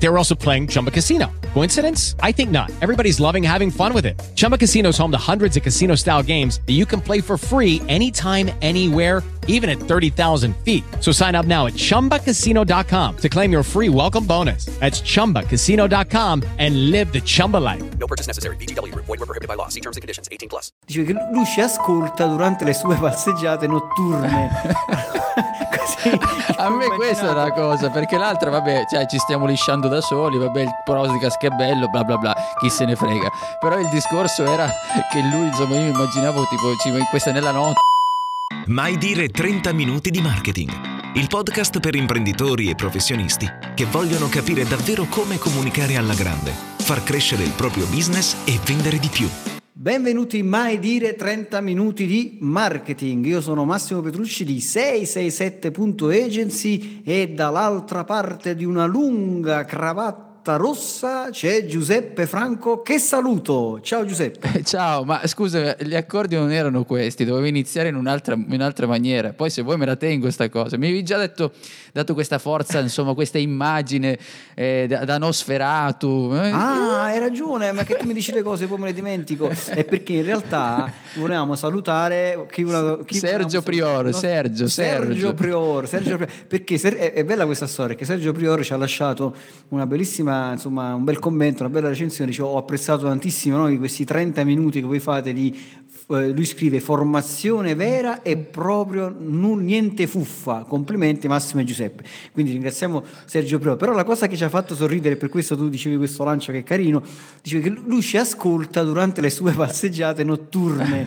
They were also playing Chumba Casino. Coincidence? I think not. Everybody's loving having fun with it. Chumba Casino is home to hundreds of casino style games that you can play for free anytime, anywhere, even at 30,000 feet. So sign up now at chumbacasino.com to claim your free welcome bonus. That's chumbacasino.com and live the Chumba life. No purchase necessary. VGW Group. Void were prohibited by law. See terms and conditions. 18 plus. Dice che lui ci ascolta durante le sue passeggiate notturne. Così, A me questa è la cosa, perché l'altra, vabbè, cioè ci stiamo lisciando da soli, vabbè, il Prosicas che è bello, bla bla bla, chi se ne frega. Però il discorso era che lui, insomma, io immaginavo tipo, questa nella notte. Mai dire 30 minuti di marketing. Il podcast per imprenditori e professionisti che vogliono capire davvero come comunicare alla grande, far crescere il proprio business e vendere di più. Benvenuti in Mai Dire 30 Minuti di Marketing. Io sono Massimo Petrucci di 667.agency e dall'altra parte di una lunga cravatta rossa c'è Giuseppe Franco che saluto. Ciao Giuseppe. Ciao, ma scusa, gli accordi non erano questi, dovevo iniziare in un'altra, in un'altra maniera. Poi se vuoi me la tengo sta cosa. Mi avevi già detto, dato questa forza, insomma, questa immagine eh, da, da Nosferatu. eh, Ah, hai ragione, ma che tu mi dici le cose poi me le dimentico. È perché in realtà volevamo salutare chi una- chi Sergio salutare? Sergio, Sergio Sergio. Priore, Sergio Priore. Perché Ser- è, è bella questa storia, che Sergio Priore ci ha lasciato una bellissima, insomma, un bel commento, una bella recensione, dice, ho apprezzato tantissimo no, questi 30 minuti che voi fate di eh, lui scrive formazione vera e proprio nu- niente fuffa. Complimenti Massimo e Giuseppe. Quindi ringraziamo Sergio Priore. Però la cosa che ci ha fatto sorridere, per questo tu dicevi questo lancio che è carino, dicevi che lui ci ascolta durante le sue passeggiate notturne.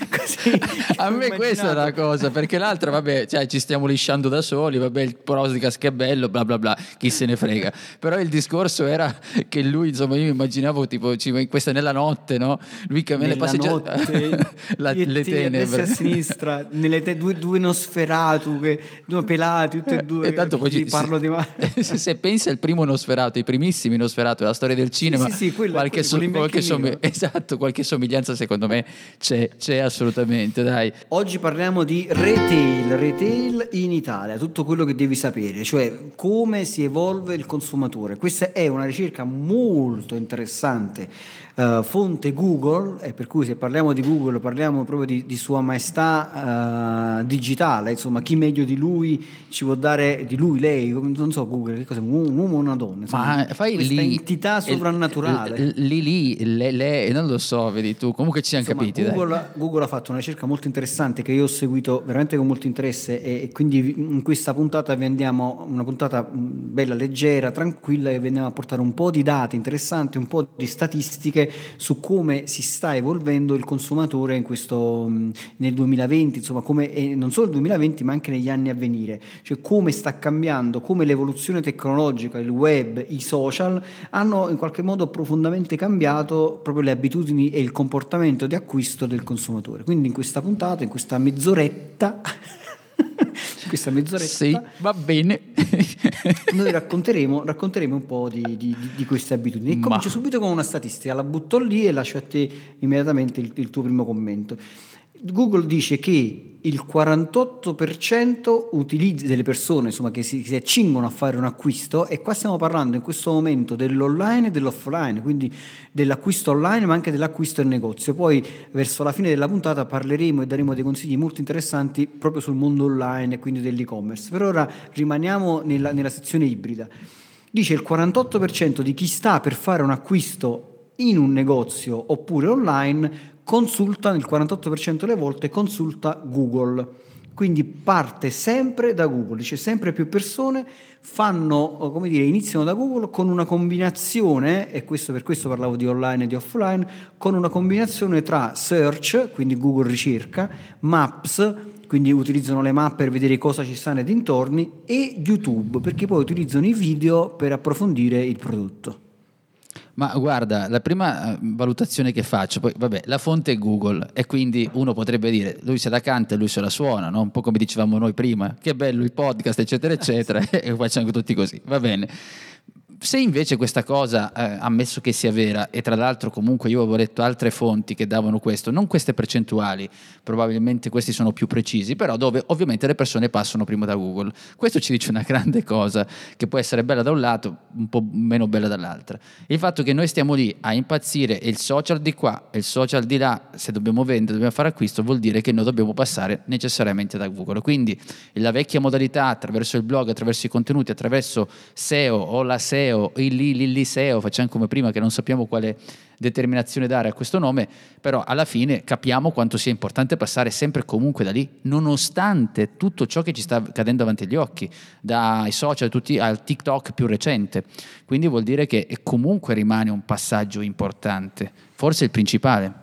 A me questa è la cosa, perché l'altra, vabbè, cioè ci stiamo lisciando da soli, vabbè, il Prosicas che è bello, bla bla bla, chi se ne frega. Però il discorso era che lui, insomma, io mi immaginavo tipo, questa nella notte, no? Lui che me le Nella passeggiate, notte, la- le tenebre. a sinistra, nelle te- due, due Nosferatu, che, due pelati, tutti e due. E tanto poi ci- parlo se, di ma- se, se pensi al primo Nosferatu, i primissimi Nosferatu, la storia del cinema, sì, sì, quello- qualche, quello so- qualche nero. esatto, qualche somiglianza secondo me c'è, c'è assolutamente, dai. Oggi parliamo di retail, retail in Italia, tutto quello che devi sapere, cioè come si evolve il consumatore. Questa è una ricerca molto interessante, eh, fonte Google, e per cui se parliamo di Google parliamo proprio di, di sua maestà eh, digitale, insomma chi meglio di lui ci può dare, di lui, lei, non so Google, che cos'è, un uomo o una donna? Insomma, Ma fai questa lì entità sovrannaturale. Lì, lì, le, le- non lo so, vedi tu. Comunque ci siamo Insomma, capiti. Google, Google ha fatto una ricerca molto interessante che io ho seguito veramente con molto interesse e, e quindi in questa puntata vi andiamo, una puntata mh, bella, leggera, tranquilla e vi andiamo a portare un po' di dati interessanti, un po' di statistiche su come si sta evolvendo il consumatore questo, mh, nel 2020, insomma, come, e non solo nel 2020 ma anche negli anni a venire, cioè come sta cambiando, come l'evoluzione tecnologica, il web, i social hanno in qualche modo profondamente cambiato proprio le abitudini e il comportamento di acquisto del consumatore. Quindi in questa puntata, in questa mezz'oretta, questa mezz'oretta Sì, va bene. noi racconteremo, racconteremo un po' di, di- di- queste abitudini. E Ma- comincio subito con una statistica, la butto lì e lascio a te immediatamente il, il tuo primo commento. Google dice che il 48% utilizza- delle persone insomma, che si, si accingono a fare un acquisto, e qua stiamo parlando in questo momento dell'online e dell'offline, quindi dell'acquisto online ma anche dell'acquisto in negozio. Poi verso la fine della puntata parleremo e daremo dei consigli molto interessanti proprio sul mondo online e quindi dell'e-commerce. Per ora rimaniamo nella, nella sezione ibrida. Dice il 48% di chi sta per fare un acquisto in un negozio oppure online consulta, il 48% delle volte consulta Google. Quindi parte sempre da Google, dice sempre più persone fanno, eh, come dire, iniziano da Google con una combinazione, e questo per questo parlavo di online e di offline, con una combinazione tra search, quindi Google ricerca, Maps, quindi utilizzano le mappe per vedere cosa ci sta nei dintorni, e YouTube, perché poi utilizzano i video per approfondire il prodotto. Ma guarda, la prima eh, valutazione che faccio, poi vabbè, la fonte è Google e quindi uno potrebbe dire lui se la canta e lui se la suona, no? un po' come dicevamo noi prima, che bello il podcast, eccetera, eccetera, e facciamo tutti così, va bene. Se invece questa cosa, eh, ammesso che sia vera, e tra l'altro comunque io avevo letto altre fonti che davano questo, non queste percentuali, probabilmente questi sono più precisi, però dove ovviamente le persone passano prima da Google. Questo ci dice una grande cosa, che può essere bella da un lato, un po' meno bella dall'altra. Il fatto che noi stiamo lì a impazzire e il social di qua e il social di là, se dobbiamo vendere, dobbiamo fare acquisto, vuol dire che noi dobbiamo passare necessariamente da Google. Quindi la vecchia modalità attraverso il blog, attraverso i contenuti, attraverso SEO o la SEO, il lì, lì, lì SEO, facciamo come prima che non sappiamo quale determinazione dare a questo nome, però alla fine capiamo quanto sia importante passare sempre e comunque da lì, nonostante tutto ciò che ci sta cadendo davanti agli occhi, dai social tutti, al TikTok più recente. Quindi vuol dire che comunque rimane un passaggio importante, forse il principale.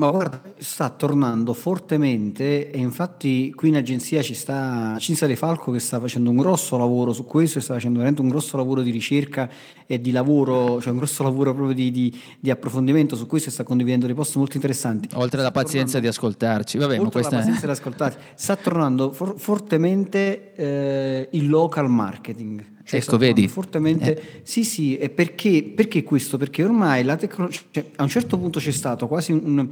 Ma guarda, sta tornando fortemente e infatti qui in agenzia ci sta Cinzia De Falco che sta facendo un grosso lavoro su questo e sta facendo veramente un grosso lavoro di ricerca e di lavoro, cioè un grosso lavoro proprio di, di- di approfondimento su questo e sta condividendo dei post molto interessanti. Oltre alla pazienza tornando- di ascoltarci, vabbè, ma Oltre alla questa pazienza di ascoltarci, sta tornando for- fortemente eh, il local marketing. Cioè, tornando vedi? Eh. Fortemente, sì, sì, e perché, perché questo? Perché ormai la tecnologia, a un certo punto c'è stato quasi un,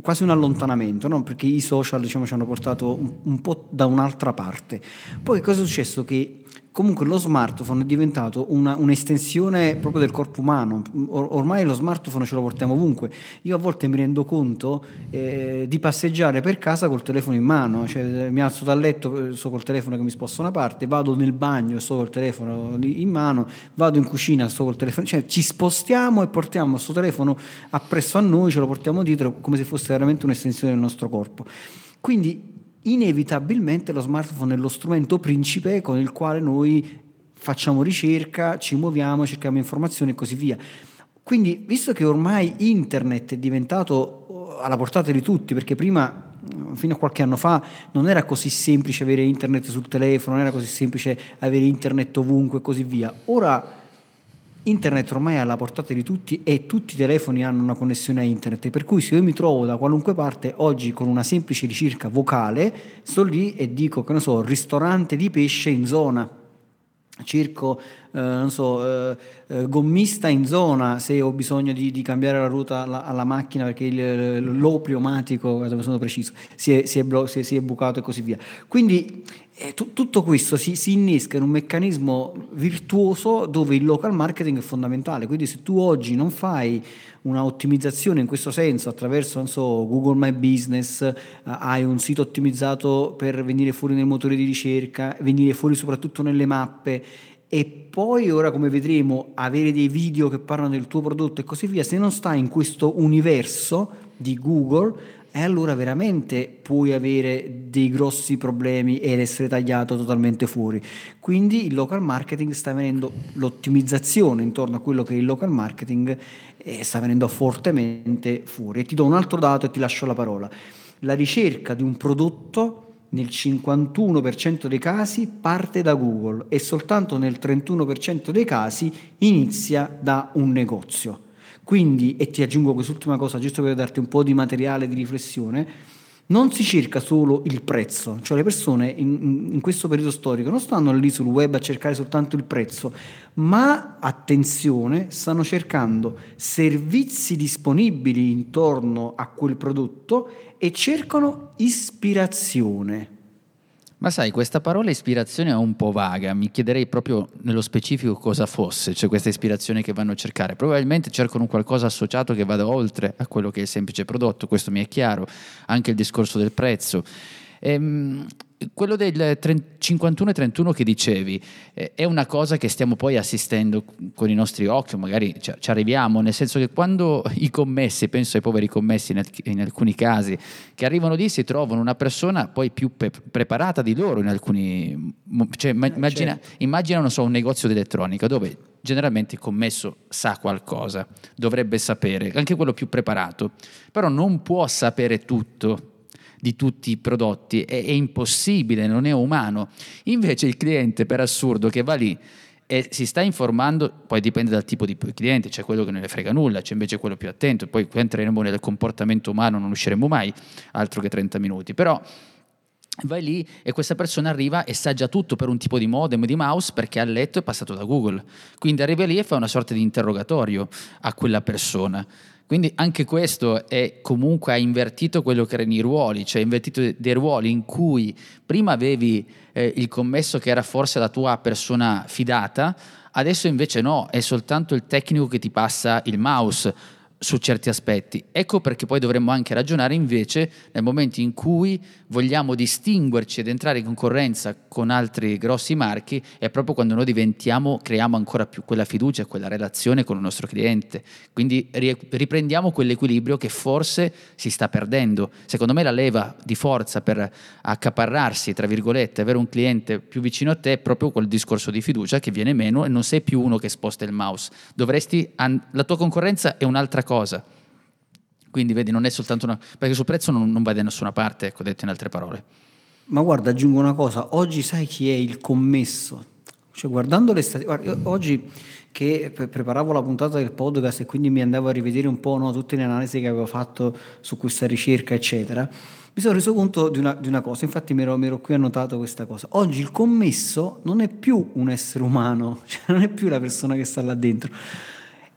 quasi un allontanamento, no? perché i social diciamo, ci hanno portato un, un po' da un'altra parte. Poi cosa è successo? Che comunque lo smartphone è diventato una- un'estensione proprio del corpo umano, Or- ormai lo smartphone ce lo portiamo ovunque. Io a volte mi rendo conto eh, di passeggiare per casa col telefono in mano, cioè mi alzo dal letto, eh, sto col telefono che mi sposta una parte, vado nel bagno, sto col telefono in mano, vado in cucina, sto col telefono, cioè ci spostiamo e portiamo questo telefono appresso a noi, ce lo portiamo dietro come se fosse veramente un'estensione del nostro corpo. Quindi inevitabilmente lo smartphone è lo strumento principe con il quale noi facciamo ricerca, ci muoviamo, cerchiamo informazioni e così via. Quindi, visto che ormai internet è diventato eh, alla portata di tutti, perché prima, eh, fino a qualche anno fa, non era così semplice avere internet sul telefono, non era così semplice avere internet ovunque e così via. Ora Internet ormai è alla portata di tutti e tutti i telefoni hanno una connessione a internet, per cui se io mi trovo da qualunque parte oggi con una semplice ricerca vocale, sto lì e dico, che ne so, ristorante di pesce in zona, cerco, eh, non so, eh, eh, gommista in zona se ho bisogno di, di cambiare la ruota alla, alla macchina perché il, l'O pneumatico, guarda, sono preciso, si è, si è blo- si è- si è bucato e così via. Quindi eh, tu- tutto questo si, si innesca in un meccanismo virtuoso dove il local marketing è fondamentale. Quindi se tu oggi non fai una ottimizzazione in questo senso attraverso so, Google My Business, eh, hai un sito ottimizzato per venire fuori nel motore di ricerca, venire fuori soprattutto nelle mappe e poi ora come vedremo avere dei video che parlano del tuo prodotto e così via, se non stai in questo universo di Google, e allora veramente puoi avere dei grossi problemi ed essere tagliato totalmente fuori. Quindi il local marketing sta venendo, l'ottimizzazione intorno a quello che è il local marketing eh, sta venendo fortemente fuori. E ti do un altro dato e ti lascio la parola. La ricerca di un prodotto nel 51% dei casi parte da Google e soltanto nel 31% dei casi inizia da un negozio. Quindi, e ti aggiungo quest'ultima cosa, giusto per darti un po' di materiale di riflessione, non si cerca solo il prezzo, cioè le persone in, in- questo periodo storico non stanno lì sul web a cercare soltanto il prezzo, ma attenzione, stanno cercando servizi disponibili intorno a quel prodotto e cercano ispirazione. Ma sai, questa parola ispirazione è un po' vaga, mi chiederei proprio nello specifico cosa fosse, cioè questa ispirazione che vanno a cercare. Probabilmente cercano qualcosa associato che vada oltre a quello che è il semplice prodotto, questo mi è chiaro, anche il discorso del prezzo. Ehm, quello del 30 51 e 31 che dicevi eh, è una cosa che stiamo poi assistendo con i nostri occhi, magari ci, ci arriviamo, nel senso che quando i commessi, penso ai poveri commessi in, alc- in alcuni casi, che arrivano lì si trovano una persona poi più pe- preparata di loro in alcuni... Cioè, ma- immagina, immagina, non so, un negozio di elettronica dove generalmente il commesso sa qualcosa, dovrebbe sapere, anche quello più preparato, però non può sapere tutto di tutti i prodotti, è, è impossibile, non è umano. Invece il cliente, per assurdo, che va lì e si sta informando, poi dipende dal tipo di cliente, c'è quello che non ne frega nulla, c'è invece quello più attento, poi qui entreremo nel comportamento umano, non usciremo mai, altro che 30 minuti, però Vai lì e questa persona arriva e sa già tutto per un tipo di modem, di mouse, perché ha letto e passato da Google. Quindi arriva lì e fa una sorta di interrogatorio a quella persona. Quindi anche questo è comunque ha invertito quello che erano i ruoli, cioè ha invertito dei ruoli in cui prima avevi eh, il commesso che era forse la tua persona fidata, adesso invece no, è soltanto il tecnico che ti passa il mouse su certi aspetti. Ecco perché poi dovremmo anche ragionare invece nel momento in cui vogliamo distinguerci ed entrare in concorrenza con altri grossi marchi, è proprio quando noi diventiamo, creiamo ancora più quella fiducia, quella relazione con il nostro cliente. Quindi riprendiamo quell'equilibrio che forse si sta perdendo. Secondo me la leva di forza per accaparrarsi, tra virgolette, avere un cliente più vicino a te è proprio quel discorso di fiducia che viene meno e non sei più uno che sposta il mouse. Dovresti, la tua concorrenza è un'altra cosa cosa. Quindi vedi, non è soltanto una... perché sul prezzo non, non vai da nessuna parte, ecco, detto in altre parole. Ma guarda, aggiungo una cosa, oggi sai chi è il commesso? Cioè, guardando le statistiche, oggi che preparavo la puntata del podcast e quindi mi andavo a rivedere un po' no, tutte le analisi che avevo fatto su questa ricerca, eccetera, mi sono reso conto di una, di una cosa, infatti mi ero, mi ero, qui annotato questa cosa. Oggi il commesso non è più un essere umano, cioè non è più la persona che sta là dentro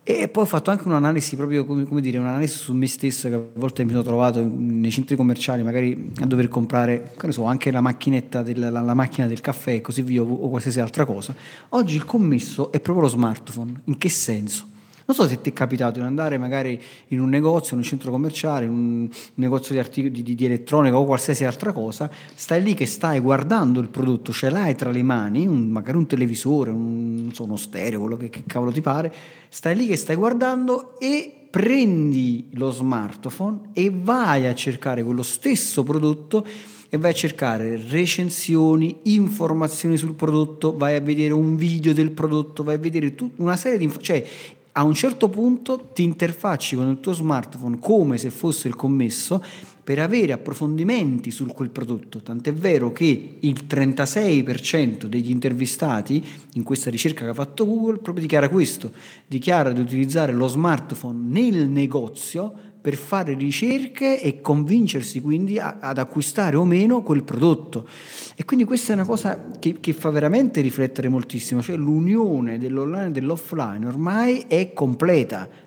e poi ho fatto anche un'analisi proprio, come, come, dire, un'analisi su me stesso che a volte mi sono trovato nei centri commerciali magari a dover comprare, che ne so, anche la macchinetta, del, la, la macchina del caffè e così via o, o qualsiasi altra cosa. Oggi il commesso è proprio lo smartphone. In che senso? Non so se ti è capitato di andare magari in un negozio, in un centro commerciale, in un negozio di, artic- di, di, elettronica o qualsiasi altra cosa, stai lì che stai guardando il prodotto, ce l'hai tra le mani, un, magari un televisore, un, so, uno stereo, quello che, che cavolo ti pare, stai lì che stai guardando e prendi lo smartphone e vai a cercare quello stesso prodotto e vai a cercare recensioni, informazioni sul prodotto, vai a vedere un video del prodotto, vai a vedere tut- una serie di informazioni, cioè a un certo punto ti interfacci con il tuo smartphone come se fosse il commesso per avere approfondimenti su quel prodotto. Tant'è vero che il 36% degli intervistati in questa ricerca che ha fatto Google proprio dichiara questo, dichiara di utilizzare lo smartphone nel negozio per fare ricerche e convincersi quindi a, ad acquistare o meno quel prodotto. E quindi questa è una cosa che, che fa veramente riflettere moltissimo, cioè l'unione dell'online e dell'offline ormai è completa,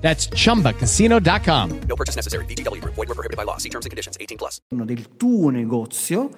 That's chumbacasino.com. No purchase necessary. BGW. Void were prohibited by law. See terms and conditions 18 plus. Del tuo negozio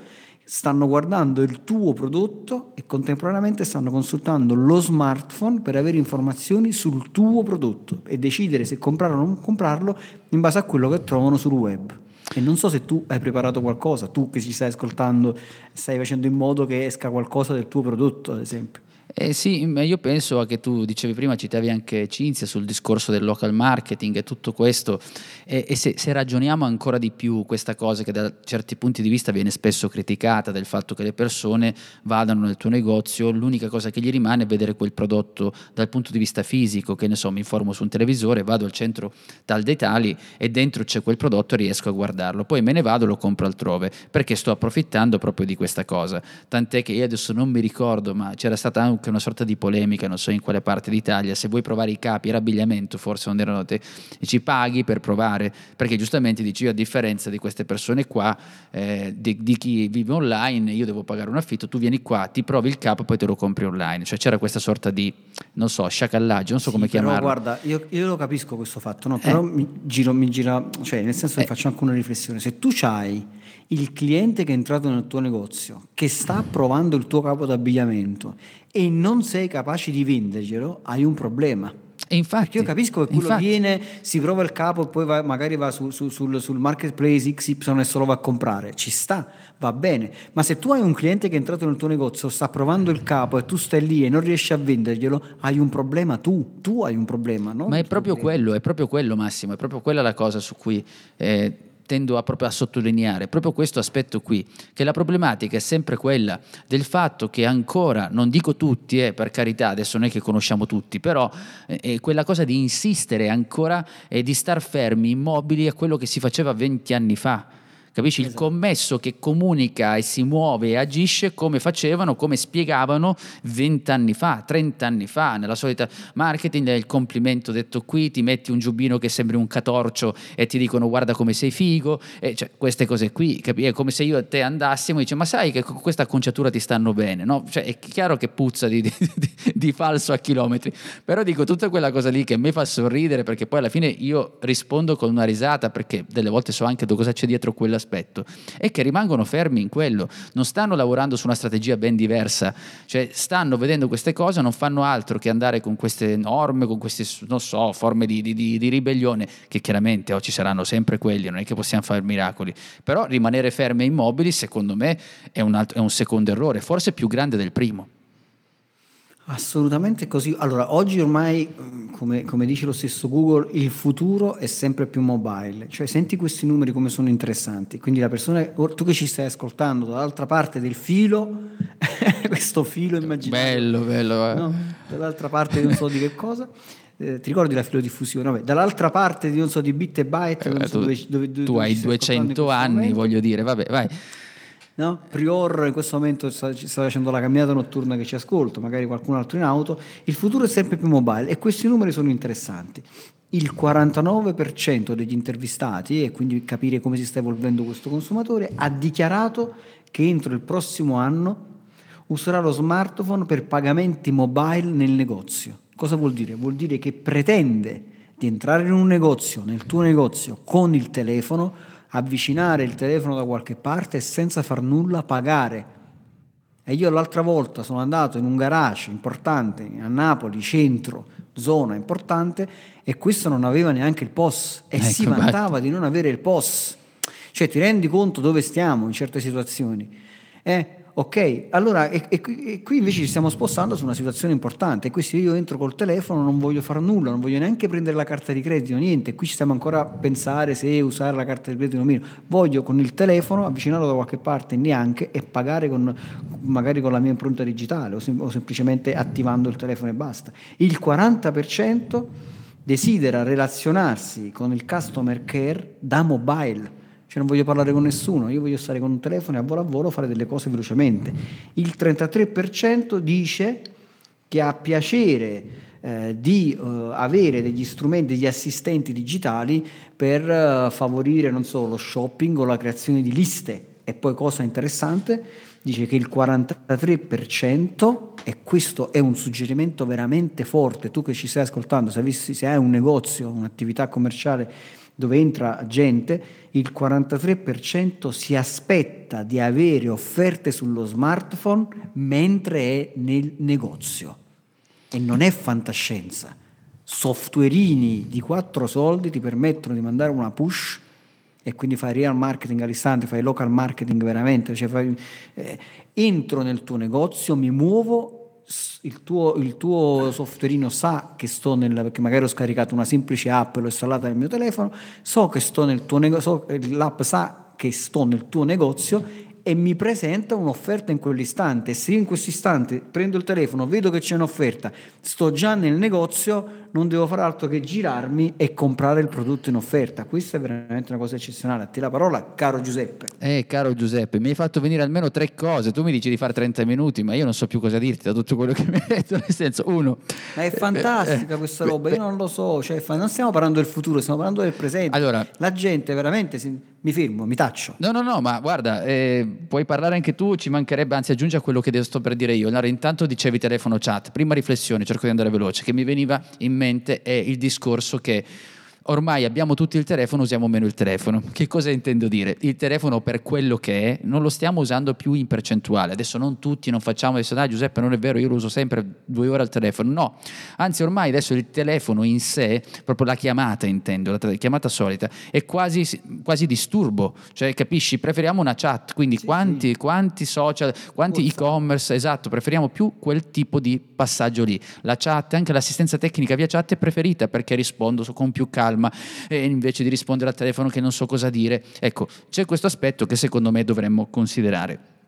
stanno guardando il tuo prodotto e contemporaneamente stanno consultando lo smartphone per avere informazioni sul tuo prodotto e decidere se comprarlo o non comprarlo in base a quello che trovano sul web. E non so se tu hai preparato qualcosa, tu che ci stai ascoltando, stai facendo in modo che esca qualcosa del tuo prodotto, ad esempio. Eh sì, io penso che tu dicevi prima, citavi anche Cinzia sul discorso del local marketing e tutto questo, e, e se, se, ragioniamo ancora di più questa cosa che da certi punti di vista viene spesso criticata, del fatto che le persone vadano nel tuo negozio, l'unica cosa che gli rimane è vedere quel prodotto dal punto di vista fisico, che ne so, mi informo su un televisore, vado al centro tal dei tali e dentro c'è quel prodotto e riesco a guardarlo, poi me ne vado e lo compro altrove, perché sto approfittando proprio di questa cosa. Tant'è che io adesso non mi ricordo, ma c'era stata anche una sorta di polemica, non so in quale parte d'Italia, se vuoi provare i capi, era abbigliamento, forse non erano te, e ci paghi per provare, perché giustamente dici io a differenza di queste persone qua, eh, di, di, chi vive online, io devo pagare un affitto, tu vieni qua, ti provi il capo, poi te lo compri online, cioè c'era questa sorta di, non so, sciacallaggio, non so sì, come però, chiamarlo. guarda, io, io, lo capisco questo fatto, no? però eh. mi, giro, mi gira, cioè nel senso che eh. faccio anche una riflessione, se tu c'hai il cliente che è entrato nel tuo negozio, che sta provando il tuo capo d'abbigliamento e non sei capace di venderglielo, hai un problema. E infatti, Perché io capisco che quello infatti. viene, si prova il capo e poi va, magari va su, su, sul, sul, marketplace XY e solo va a comprare. Ci sta, va bene. Ma se tu hai un cliente che è entrato nel tuo negozio, sta provando il capo e tu stai lì e non riesci a venderglielo, hai un problema tu. Tu hai un problema, no? Ma è proprio quello, è proprio quello Massimo, è proprio quella la cosa su cui... Eh, tendo a proprio a sottolineare proprio questo aspetto qui, che la problematica è sempre quella del fatto che ancora, non dico tutti, eh, per carità, adesso non è che conosciamo tutti, però eh, è quella cosa di insistere ancora e di star fermi, immobili a quello che si faceva 20 anni fa. Capisci? Il commesso che comunica e si muove e agisce come facevano, come spiegavano vent'anni fa, trent'anni fa, nella solita marketing, il complimento detto qui, ti metti un giubbino che sembri un catorcio e ti dicono guarda come sei figo, e cioè, queste cose qui, capi? È come se io e te andassimo e dici ma sai che con questa acconciatura ti stanno bene, no? Cioè, è chiaro che puzza di, di, di, di falso a chilometri, però dico tutta quella cosa lì che mi fa sorridere perché poi alla fine io rispondo con una risata perché delle volte so anche cosa c'è dietro quell'aspetto è che rimangono fermi in quello, non stanno lavorando su una strategia ben diversa, cioè stanno vedendo queste cose, non fanno altro che andare con queste norme, con queste, non so, forme di, di, di ribellione, che chiaramente ci saranno sempre quelli, non è che possiamo fare miracoli, però rimanere fermi e immobili secondo me è un, altro, è un secondo errore, forse più grande del primo. Assolutamente così. Allora, oggi ormai, come, come, dice lo stesso Google, il futuro è sempre più mobile. Cioè, senti questi numeri come sono interessanti. Quindi la persona, tu che ci stai ascoltando, dall'altra parte del filo, questo filo immaginario. Bello, bello. Eh. No? Dall'altra parte non so di che cosa. Eh, ti ricordi la filodiffusione? Vabbè, dall'altra parte di non so di bit e byte. Eh, tu, dove, dove, dove, tu hai 200 anni, momento. voglio dire, vabbè, vai. No? Prior in questo momento sta, sta, facendo la camminata notturna che ci ascolta, magari qualcun altro in auto. Il futuro è sempre più mobile e questi numeri sono interessanti. Il 49% degli intervistati, e quindi capire come si sta evolvendo questo consumatore, ha dichiarato che entro il prossimo anno userà lo smartphone per pagamenti mobile nel negozio. Cosa vuol dire? Vuol dire che pretende di entrare in un negozio, nel tuo negozio, con il telefono, avvicinare il telefono da qualche parte e senza far nulla pagare. E io l'altra volta sono andato in un garage importante a Napoli, centro, zona importante, e questo non aveva neanche il POS e ecco, si vantava di non avere il POS. Cioè ti rendi conto dove stiamo in certe situazioni? Eh? Ok, allora e, e, qui invece ci stiamo spostando su una situazione importante. Qui se io entro col telefono non voglio fare nulla, non voglio neanche prendere la carta di credito, niente. Qui ci stiamo ancora a pensare se usare la carta di credito o meno. Voglio con il telefono avvicinarlo da qualche parte, neanche, e pagare con, magari con la mia impronta digitale o, sem- o semplicemente attivando il telefono e basta. Il 40% desidera relazionarsi con il customer care da mobile cioè non voglio parlare con nessuno, io voglio stare con un telefono e a volo a volo fare delle cose velocemente. Il 33% dice che ha piacere eh, di uh, avere degli strumenti, degli assistenti digitali per uh, favorire, non so, lo shopping o la creazione di liste. E poi cosa interessante, dice che il 43%, e questo è un suggerimento veramente forte, tu che ci stai ascoltando, se, avessi, se hai un negozio, un'attività commerciale dove entra gente, il 43% si aspetta di avere offerte sullo smartphone mentre è nel negozio. E non è fantascienza. Softwareini di quattro soldi ti permettono di mandare una push e quindi fai real marketing all'istante, fai local marketing veramente, cioè fai, eh, entro nel tuo negozio, mi muovo il tuo, il tuo softwareino sa che sto nel, perché magari ho scaricato una semplice app e l'ho installata nel mio telefono, so che sto nel tuo negozio, l'app sa che sto nel tuo negozio e mi presenta un'offerta in quell'istante. Se io in questo istante prendo il telefono, vedo che c'è un'offerta, sto già nel negozio, non devo fare altro che girarmi e comprare il prodotto in offerta. Questa è veramente una cosa eccezionale. A te la parola, caro Giuseppe. Eh, caro Giuseppe, mi hai fatto venire almeno tre cose. Tu mi dici di fare 30 minuti, ma io non so più cosa dirti da tutto quello che mi hai detto. Nel senso, uno. Ma è fantastica eh, questa roba, io non lo so. Cioè, non stiamo parlando del futuro, stiamo parlando del presente. Allora, la gente veramente si mi fermo, mi taccio. No, no, no, ma guarda, eh, puoi parlare anche tu, ci mancherebbe, anzi aggiungi a quello che sto per dire io. Allora, intanto dicevi telefono chat, prima riflessione, cerco di andare veloce, che mi veniva in mente è il discorso che ormai abbiamo tutti il telefono, usiamo meno il telefono. Che cosa intendo dire? Il telefono per quello che è non lo stiamo usando più in percentuale. Adesso non tutti, non facciamo adesso, dai Giuseppe non è vero, io lo uso sempre due ore al telefono. No, anzi ormai adesso il telefono in sé, proprio la chiamata intendo, la chiamata solita, è quasi, quasi disturbo. Cioè capisci, preferiamo una chat, quindi sì, quanti, sì. quanti, social, quanti Forza. e-commerce, esatto, preferiamo più quel tipo di passaggio lì. La chat, anche l'assistenza tecnica via chat è preferita perché rispondo con più calma calma e invece di rispondere al telefono che non so cosa dire. Ecco, c'è questo aspetto che secondo me dovremmo considerare.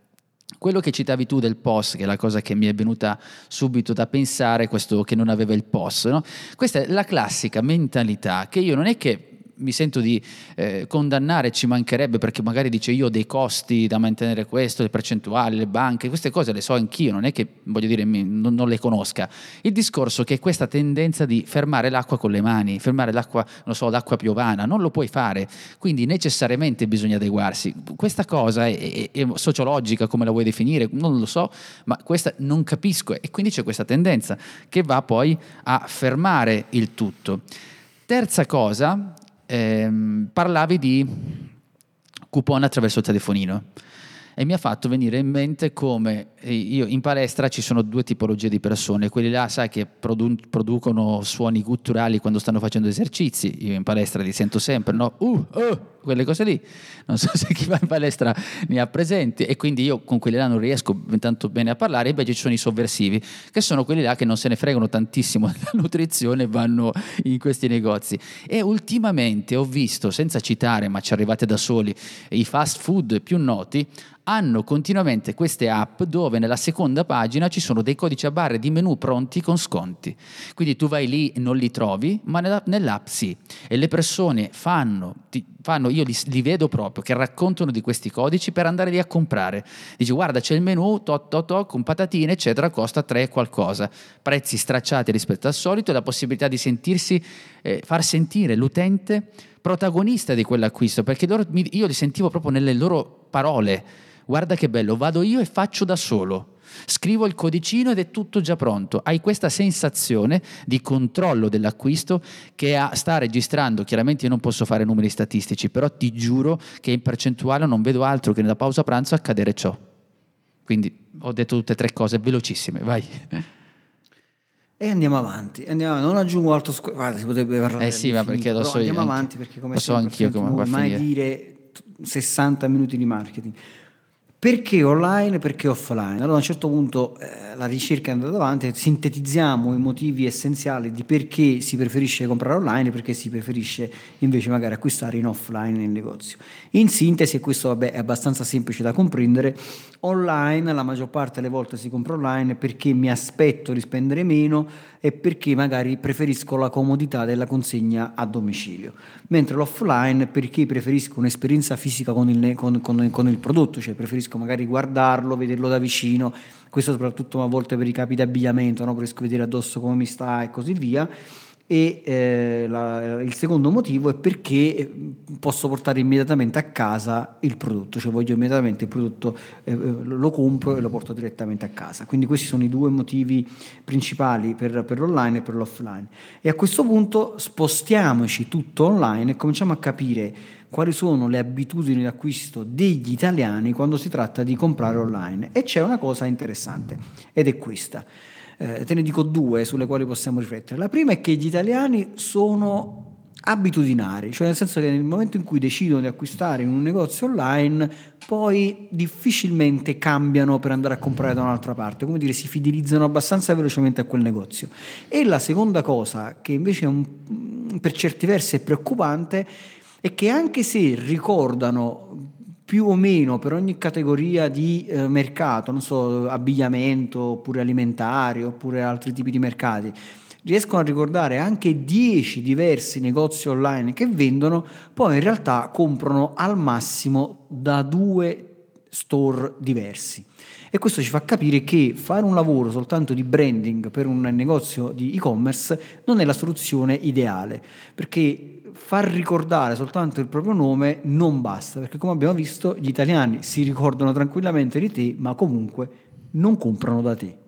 Quello che citavi tu del POS, che è la cosa che mi è venuta subito da pensare, questo che non aveva il POS, no? questa è la classica mentalità che io non è che mi sento di eh, condannare, ci mancherebbe perché magari dice io ho dei costi da mantenere questo, le percentuali, le banche, queste cose le so anch'io, non è che voglio dire mi, non, non, le conosca. Il discorso è che questa tendenza di fermare l'acqua con le mani, fermare l'acqua, non so, l'acqua piovana, non lo puoi fare, quindi necessariamente bisogna adeguarsi. Questa cosa è, è, è sociologica, come la vuoi definire, non lo so, ma questa non capisco e quindi c'è questa tendenza che va poi a fermare il tutto. Terza cosa, ehm, parlavi di coupon attraverso il telefonino e mi ha fatto venire in mente come io in palestra ci sono due tipologie di persone, quelli là sai che produ- producono suoni gutturali quando stanno facendo esercizi, io in palestra li sento sempre, no? Uh, uh, quelle cose lì, non so se chi va in palestra ne ha presenti. E quindi io con quelli là non riesco tanto bene a parlare, invece ci sono i sovversivi, che sono quelli là che non se ne fregano tantissimo della nutrizione e vanno in questi negozi. E ultimamente ho visto, senza citare, ma ci arrivate da soli, i fast food più noti, hanno continuamente queste app dove nella seconda pagina ci sono dei codici a barre di menu pronti con sconti. Quindi tu vai lì e non li trovi, ma nella, nell'app sì. E le persone fanno, ti, fanno io li, li, vedo proprio, che raccontano di questi codici per andare lì a comprare. Dici guarda c'è il menu, to, to, to, con patatine eccetera, costa 3 qualcosa. Prezzi stracciati rispetto al solito e la possibilità di sentirsi, eh, far sentire l'utente protagonista di quell'acquisto, perché loro, io li sentivo proprio nelle loro parole guarda che bello, vado io e faccio da solo. Scrivo il codicino ed è tutto già pronto. Hai questa sensazione di controllo dell'acquisto che sta registrando. Chiaramente io non posso fare numeri statistici, però ti giuro che in percentuale non vedo altro che nella pausa pranzo accadere ciò. Quindi ho detto tutte e tre cose velocissime, vai. E andiamo avanti, andiamo non aggiungo altro, squ- guarda, si potrebbe parlare. Eh sì, ma perché lo so Andiamo io, avanti perché come lo so anch'io come va a mai finire. dire 60 minuti di marketing. Perché online? Perché offline? Allora a un certo punto eh, la ricerca è andata avanti, sintetizziamo i motivi essenziali di perché si preferisce comprare online e perché si preferisce invece magari acquistare in offline nel negozio. In sintesi, e questo vabbè, è abbastanza semplice da comprendere, online la maggior parte delle volte si compra online perché mi aspetto di spendere meno e perché magari preferisco la comodità della consegna a domicilio, mentre l'offline perché preferisco un'esperienza fisica con il, con, con, con il prodotto, cioè preferisco magari guardarlo, vederlo da vicino, questo soprattutto a volte per i capi di abbigliamento, no? preferisco vedere addosso come mi sta e così via e eh, la, il secondo motivo è perché eh, posso portare immediatamente a casa il prodotto, cioè voglio immediatamente il prodotto, eh, lo compro e lo porto direttamente a casa. Quindi questi sono i due motivi principali per, per l'online e per l'offline. E a questo punto spostiamoci tutto online e cominciamo a capire quali sono le abitudini di acquisto degli italiani quando si tratta di comprare online. E c'è una cosa interessante ed è questa. Eh, te ne dico due sulle quali possiamo riflettere. La prima è che gli italiani sono abitudinari, cioè nel senso che nel momento in cui decidono di acquistare in un negozio online, poi difficilmente cambiano per andare a comprare da un'altra parte, come dire, si fidelizzano abbastanza velocemente a quel negozio. E la seconda cosa, che invece un, per certi versi è preoccupante, è che anche se ricordano più o meno per ogni categoria di eh, mercato, non so, abbigliamento oppure alimentari oppure altri tipi di mercati, riescono a ricordare anche 10 diversi negozi online che vendono, poi in realtà comprano al massimo da due store diversi. E questo ci fa capire che fare un lavoro soltanto di branding per un negozio di e-commerce non è la soluzione ideale, perché far ricordare soltanto il proprio nome non basta, perché come abbiamo visto gli italiani si ricordano tranquillamente di te, ma comunque non comprano da te.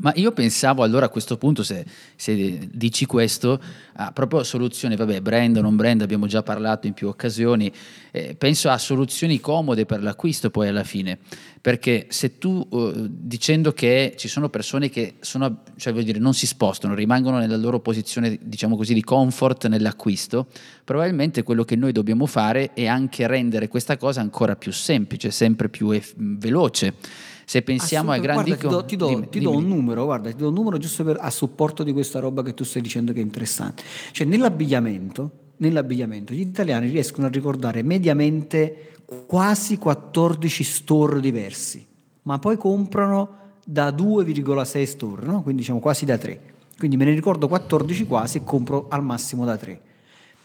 Ma io pensavo allora a questo punto, se, se dici questo, a proprio soluzioni, vabbè, brand o non brand, abbiamo già parlato in più occasioni, eh, penso a soluzioni comode per l'acquisto poi alla fine, perché se tu uh, dicendo che ci sono persone che sono, cioè dire, non si spostano, rimangono nella loro posizione, diciamo così, di comfort nell'acquisto, probabilmente quello che noi dobbiamo fare è anche rendere questa cosa ancora più semplice, sempre più eff- veloce Se pensiamo ai grandi... Guarda, ti do, ti do- dimmi, ti do un numero, guarda, ti do un numero giusto per- a supporto di questa roba che tu stai dicendo che è interessante. Cioè, nell'abbigliamento, nell'abbigliamento, gli italiani riescono a ricordare mediamente quasi 14 store diversi, ma poi comprano da 2,6 store, no? quindi diciamo quasi da 3. Quindi me ne ricordo 14 quasi e compro al massimo da 3.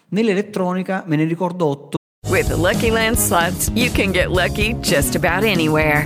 Nell'elettronica me ne ricordo 8 With the Lucky Land slots, you can get lucky just about anywhere.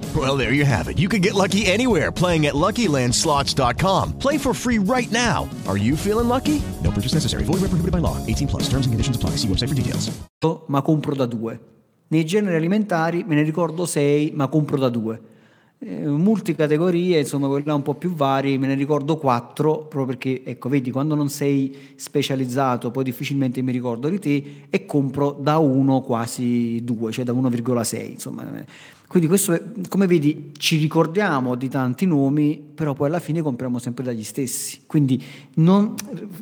Well, there you have it. You can get lucky anywhere playing at LuckyLandSlots.com. Play for free right now. Are you feeling lucky? No purchase necessary. Void where prohibited by law. 18 plus. Terms and conditions apply. See website for details. ma compro da due. Nei generi alimentari me ne ricordo 6, ma compro da due. Eh, multicategorie, insomma, quelli là un po' più vari, me ne ricordo 4, proprio perché, ecco, vedi, quando non sei specializzato, poi difficilmente mi ricordo di te, e compro da 1 quasi 2, cioè da 1,6, insomma. Quindi questo, è- come vedi, ci ricordiamo di tanti nomi, però poi alla fine compriamo sempre dagli stessi. Quindi non-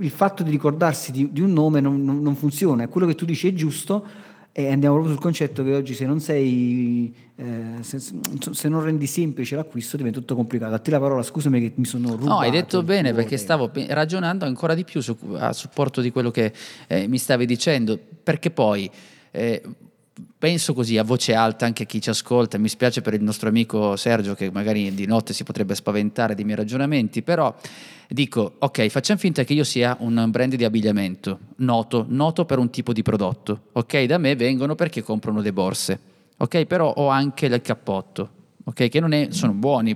il fatto di ricordarsi di, di un nome non, non- non funziona, quello che tu dici è giusto, e andiamo proprio sul concetto che oggi se non sei, eh, se, se non rendi semplice l'acquisto diventa tutto complicato. A te la parola, scusami che mi sono rubato. No, hai detto bene perché stavo ragionando ancora di più su- a supporto di quello che eh, mi stavi dicendo, perché poi eh, penso così a voce alta anche a chi ci ascolta, mi spiace per il nostro amico Sergio che magari di notte si potrebbe spaventare dei miei ragionamenti, però dico, ok, facciamo finta che io sia un brand di abbigliamento noto, noto per un tipo di prodotto, ok? Da me vengono perché comprano le borse, ok? Però ho anche il cappotto, ok? Che non è, sono buoni,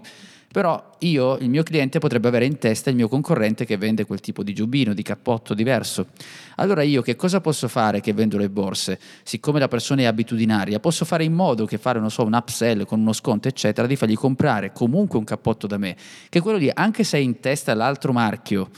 però io, il mio cliente potrebbe avere in testa il mio concorrente che vende quel tipo di giubbino, di cappotto diverso. Allora io che cosa posso fare che vendo le borse? Siccome la persona è abitudinaria, posso fare in modo che fare, non so, un upsell con uno sconto, eccetera, di fargli comprare comunque un cappotto da me, che quello lì, anche se è in testa l'altro marchio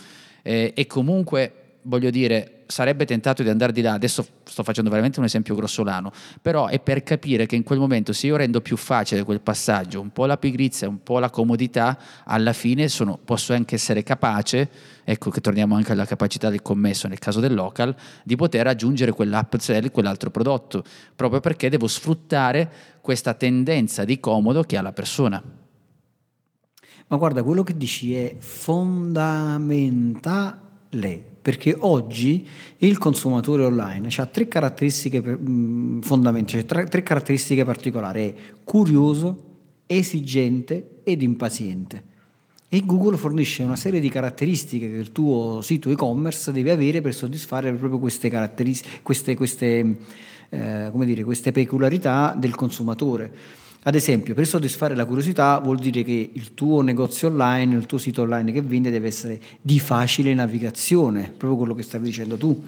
eh, e comunque voglio dire, sarebbe tentato di andare di là, adesso sto facendo veramente un esempio grossolano, però è per capire che in quel momento se io rendo più facile quel passaggio, un po' la pigrizia, un po' la comodità, alla fine sono- posso anche essere capace, ecco che torniamo anche alla capacità del commesso nel caso del local, di poter aggiungere quell'upsell, quell'altro prodotto, proprio perché devo sfruttare questa tendenza di comodo che ha la persona. Ma guarda, quello che dici è fondamentale, perché oggi il consumatore online ha tre caratteristiche mh, fondamentali, tre, tre caratteristiche particolari, è curioso, esigente ed impaziente. E Google fornisce una serie di caratteristiche che il tuo sito e-commerce deve avere per soddisfare proprio queste queste, queste, eh, dire, queste peculiarità del consumatore. Ad esempio, per soddisfare la curiosità vuol dire che il tuo negozio online, il tuo sito online che vende deve essere di facile navigazione, proprio quello che stavi dicendo tu.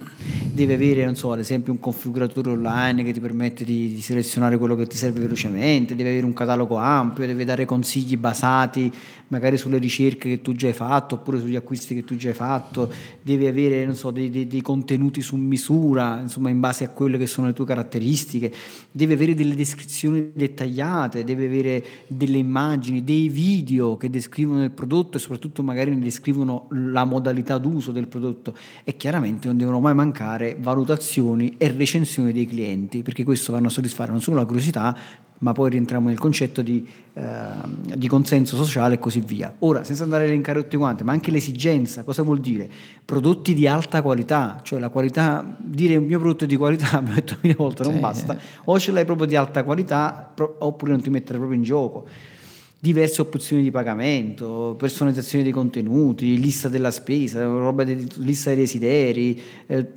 Deve avere, non so, ad esempio un configuratore online che ti permette di, di selezionare quello che ti serve velocemente, deve avere un catalogo ampio, deve dare consigli basati magari sulle ricerche che tu già hai fatto oppure sugli acquisti che tu già hai fatto, deve avere, so, dei, dei- dei contenuti su misura, insomma, in base a quelle che sono le tue caratteristiche, deve avere delle descrizioni dettagliate, deve avere delle immagini, dei video che descrivono il prodotto e soprattutto magari ne descrivono la modalità d'uso del prodotto. E chiaramente non devono mai mancare valutazioni e recensioni dei clienti, perché questo vanno a soddisfare non solo la curiosità, ma poi rientriamo nel concetto di, ehm, di consenso sociale e così via. Ora, senza andare a elencare tutti quanti, ma anche l'esigenza, cosa vuol dire? Prodotti di alta qualità, cioè la qualità, dire il mio prodotto è di qualità, abbiamo detto mille volte, non Sì. basta, o ce l'hai proprio di alta qualità, pro- oppure non ti mettere proprio in gioco. Diverse opzioni di pagamento, personalizzazione dei contenuti, lista della spesa, roba di, lista dei desideri, eh,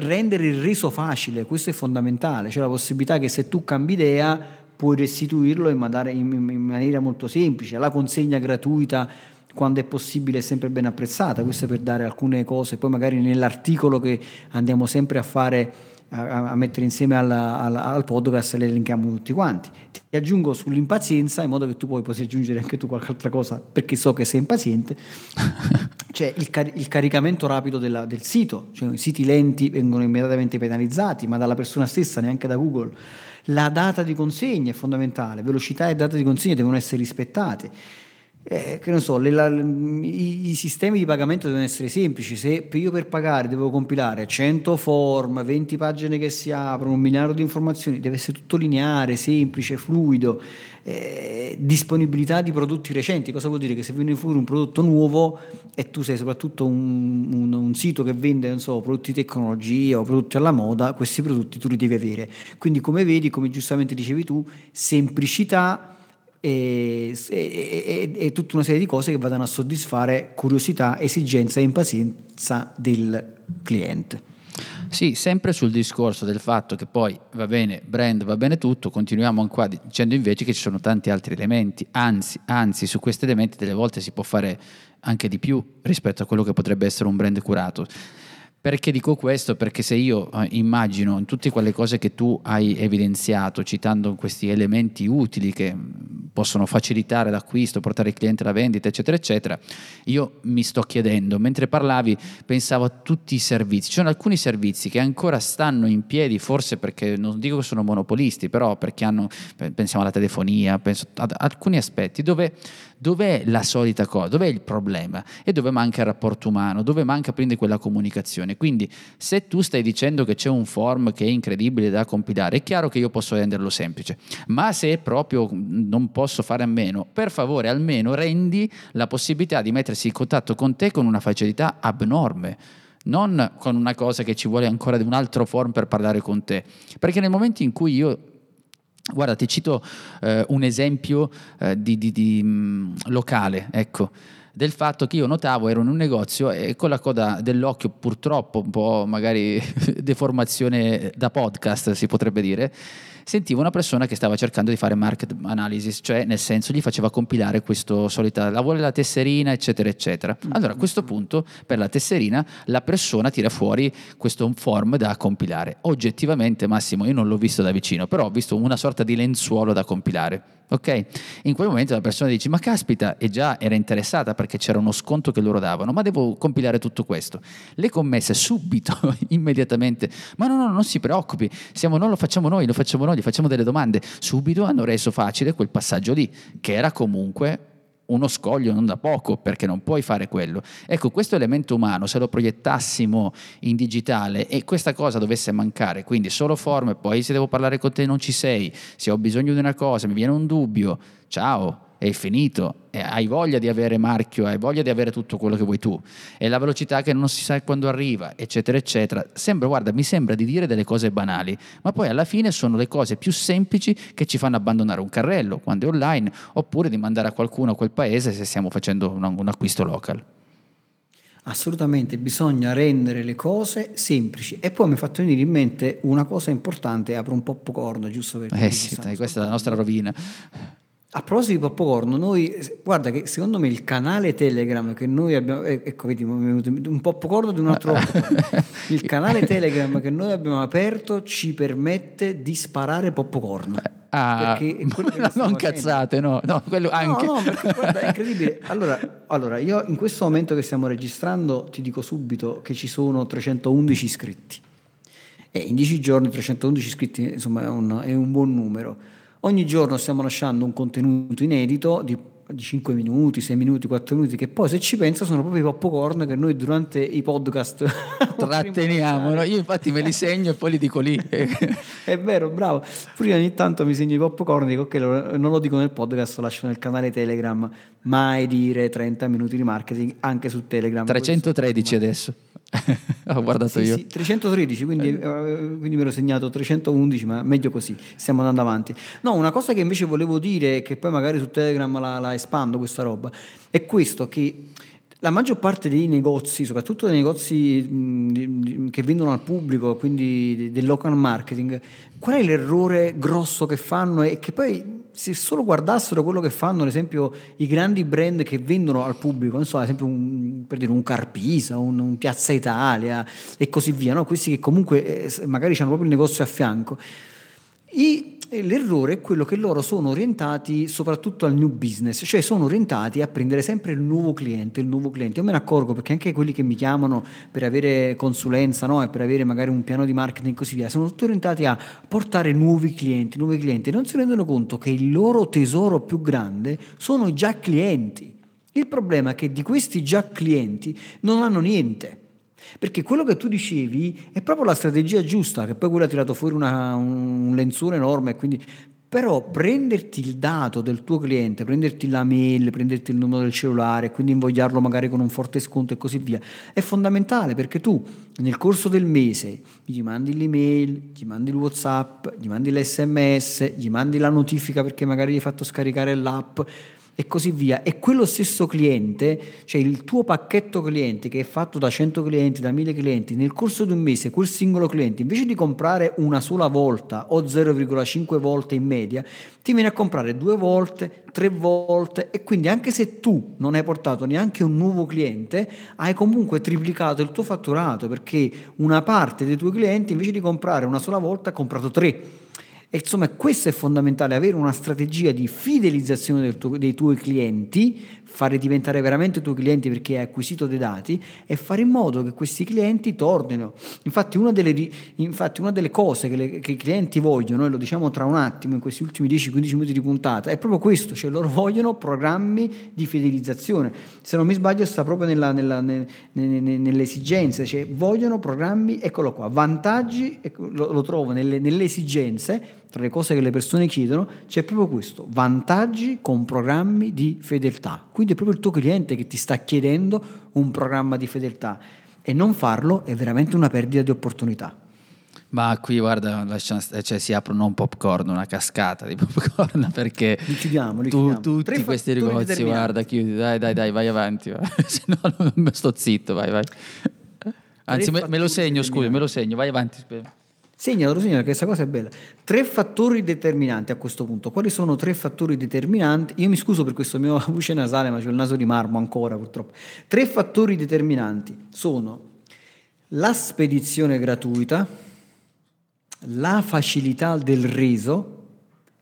rendere il reso facile, questo è fondamentale, cioè la possibilità che se tu cambi idea puoi restituirlo in, madare- in- maniera molto semplice. La consegna gratuita quando è possibile è sempre ben apprezzata, questo per dare alcune cose, poi magari nell'articolo che andiamo sempre a fare, a, a mettere insieme alla- alla- al podcast le elenchiamo tutti quanti. Ti aggiungo sull'impazienza in modo che tu poi possa aggiungere anche tu qualche altra cosa perché so che sei impaziente. C'è il, cari- il caricamento rapido della- del sito, cioè i siti lenti vengono immediatamente penalizzati, ma dalla persona stessa, neanche da Google. La data di consegna è fondamentale, velocità e data di consegna devono essere rispettate. Eh, che non so, le- la- i, i sistemi di pagamento devono essere semplici. Se io per pagare devo compilare 100 form, 20 pagine che si aprono, un miliardo di informazioni, deve essere tutto lineare, semplice, fluido. Eh, disponibilità di prodotti recenti, cosa vuol dire? Che se viene fuori un prodotto nuovo e tu sei soprattutto un, un- un sito che vende so, prodotti di tecnologia o prodotti alla moda, questi prodotti tu li devi avere. Quindi come vedi, come giustamente dicevi tu, semplicità e, e- e- tutta una serie di cose che vadano a soddisfare curiosità, esigenza e impazienza del cliente. Sì, sempre sul discorso del fatto che poi va bene, brand va bene tutto, continuiamo qua dicendo invece che ci sono tanti altri elementi, anzi, anzi su questi elementi delle volte si può fare anche di più rispetto a quello che potrebbe essere un brand curato. Perché dico questo? Perché se io eh, immagino in tutte quelle cose che tu hai evidenziato, citando questi elementi utili che mh, possono facilitare l'acquisto, portare il cliente alla vendita, eccetera, eccetera, io mi sto chiedendo, mentre parlavi pensavo a tutti i servizi, ci sono alcuni servizi che ancora stanno in piedi, forse perché non dico che sono monopolisti, però perché hanno, pensiamo alla telefonia, penso ad alcuni aspetti dove Dov'è la solita cosa? Dov'è il problema? E dove manca il rapporto umano? Dove manca quindi quella comunicazione? Quindi se tu stai dicendo che c'è un form che è incredibile da compilare, è chiaro che io posso renderlo semplice, ma se proprio non posso fare a meno, per favore almeno rendi la possibilità di mettersi in contatto con te con una facilità abnorme non con una cosa che ci vuole ancora di un altro form per parlare con te. Perché nel momento in cui io Guarda, ti cito eh, un esempio eh, di, di- di, mh, locale, ecco, del fatto che io notavo, ero in un negozio e con la coda dell'occhio, purtroppo un po' magari deformazione da podcast si potrebbe dire, sentivo una persona che stava cercando di fare market analysis, cioè nel senso gli faceva compilare questo solita, la vuole la tesserina, eccetera, eccetera. Allora a questo punto per la tesserina la persona tira fuori questo form da compilare. Oggettivamente, Massimo, io non l'ho visto da vicino, però ho visto una sorta di lenzuolo da compilare. Ok? In quel momento la persona dice: Ma caspita, e già era interessata perché c'era uno sconto che loro davano, ma devo compilare tutto questo. Le commesse subito, immediatamente, ma no, no, non si preoccupi, siamo, non lo facciamo noi, lo facciamo noi, gli facciamo delle domande. Subito hanno reso facile quel passaggio lì, che era comunque uno scoglio non da poco, perché non puoi fare quello. Ecco, questo elemento umano, se lo proiettassimo in digitale e questa cosa dovesse mancare, quindi solo forme, poi se devo parlare con te non ci sei, se ho bisogno di una cosa, mi viene un dubbio, ciao, è finito, e hai voglia di avere marchio, hai voglia di avere tutto quello che vuoi tu, e la velocità che non si sa quando arriva, eccetera, eccetera. Sembra, guarda, mi sembra di dire delle cose banali, ma poi alla fine sono le cose più semplici che ci fanno abbandonare un carrello quando è online, oppure di mandare a qualcuno a quel paese se stiamo facendo un, un acquisto local. Assolutamente, bisogna rendere le cose semplici. E poi mi è fatto venire in mente una cosa importante, apro un popcorn, giusto per Eh sì, questa è la nostra rovina. A proposito di popcorn, noi, guarda che secondo me il canale Telegram che noi abbiamo, eh, ecco vedi, un popcorn di un altro il canale Telegram che noi abbiamo aperto ci permette di sparare popcorn. Ah, no, stiamo non cazzate, no, no, quello anche. No, no, perché guarda, è incredibile. Allora, allora, io in questo momento che stiamo registrando ti dico subito che ci sono 311 iscritti. E in 10 giorni 311 iscritti insomma è un, è un buon numero. Ogni giorno stiamo lasciando un contenuto inedito di, di 5 minuti, 6 minuti, 4 minuti, che poi se ci pensa sono proprio i popcorn che noi durante i podcast Tratteniamo, no? io infatti me li segno e poi li dico lì. È vero, bravo. Pure ogni tanto mi segno i popcorn e dico ok, non lo dico nel podcast, lo lascio nel canale Telegram. Mai dire 30 minuti di marketing anche su Telegram. 313 adesso. Ho guardato Sì, io. sì, 313, quindi, eh, quindi mi ero segnato 311, ma meglio così, stiamo andando avanti. No, una cosa che invece volevo dire, che poi magari su Telegram la, la espando questa roba, è questo che la maggior parte dei negozi, soprattutto dei negozi che vendono al pubblico, quindi de- del local marketing, qual è l'errore grosso che fanno? E che poi se solo guardassero quello che fanno, ad esempio, i grandi brand che vendono al pubblico, non so, ad esempio un, per dire un Carpisa, un, un Piazza Italia e così via, no? questi che comunque eh, magari hanno proprio il negozio a fianco. E l'errore è quello che loro sono orientati soprattutto al new business, cioè sono orientati a prendere sempre il nuovo cliente, il nuovo cliente. Io me ne accorgo perché anche quelli che mi chiamano per avere consulenza no? e per avere magari un piano di marketing e così via, sono tutti orientati a portare nuovi clienti, nuovi clienti non si rendono conto che il loro tesoro più grande sono già clienti. Il problema è che di questi già clienti non hanno niente. Perché quello che tu dicevi è proprio la strategia giusta, che poi quello ha tirato fuori una- un lenzuolo enorme, quindi però prenderti il dato del tuo cliente, prenderti la mail, prenderti il numero del cellulare, quindi invogliarlo magari con un forte sconto e così via, è fondamentale perché tu nel corso del mese gli mandi l'email, gli mandi il WhatsApp, gli mandi l'SMS, gli mandi la notifica perché magari gli hai fatto scaricare l'app e così via. E quello stesso cliente, cioè il tuo pacchetto clienti che è fatto da 100 clienti, da 1000 clienti, nel corso di un mese quel singolo cliente, invece di comprare una sola volta o 0,5 volte in media, ti viene a comprare due volte, tre volte e quindi anche se tu non hai portato neanche un nuovo cliente, hai comunque triplicato il tuo fatturato perché una parte dei tuoi clienti invece di comprare una sola volta ha comprato tre. E insomma, questo è fondamentale, avere una strategia di fidelizzazione del tuo- dei tuoi clienti, fare diventare veramente i tuoi clienti perché hai acquisito dei dati e fare in modo che questi clienti tornino. Infatti una delle, infatti, una delle cose che, le- che i clienti vogliono, e lo diciamo tra un attimo in questi ultimi 10-15 minuti di puntata, è proprio questo, cioè loro vogliono programmi di fidelizzazione. Se non mi sbaglio sta proprio nella- nella- ne- ne- ne- nelle esigenze, cioè vogliono programmi, eccolo qua, vantaggi, ecco, lo, lo trovo nelle, nelle esigenze, tra le cose che le persone chiedono, c'è proprio questo, vantaggi con programmi di fedeltà. Quindi è proprio il tuo cliente che ti sta chiedendo un programma di fedeltà e non farlo è veramente una perdita di opportunità. Ma qui guarda, lascia- cioè, si aprono un popcorn, una cascata di popcorn perché Li chiudiamo, li tu- chiudiamo. tutti Tre questi negozi, guarda, chiudi, dai, dai, dai, vai avanti, va. se no non sto zitto, vai, vai. Anzi, me, me lo segno, scusa, me lo segno, vai avanti. aspetta. Segnalo, segnalo, che questa cosa è bella. Tre fattori determinanti a questo punto. Quali sono tre fattori determinanti? Io mi scuso per questo mio voce nasale, ma c'ho il naso di marmo ancora purtroppo. Tre fattori determinanti sono la spedizione gratuita, la facilità del reso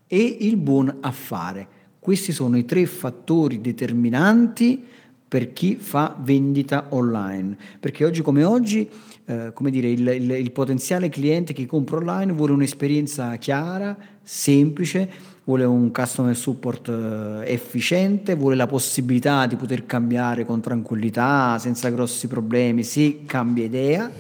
e il buon affare. Questi sono i tre fattori determinanti per chi fa vendita online. Perché oggi come oggi, eh, come dire, il, il- il potenziale cliente che compra online vuole un'esperienza chiara, semplice, vuole un customer support eh, efficiente, vuole la possibilità di poter cambiare con tranquillità, senza grossi problemi, se cambia idea.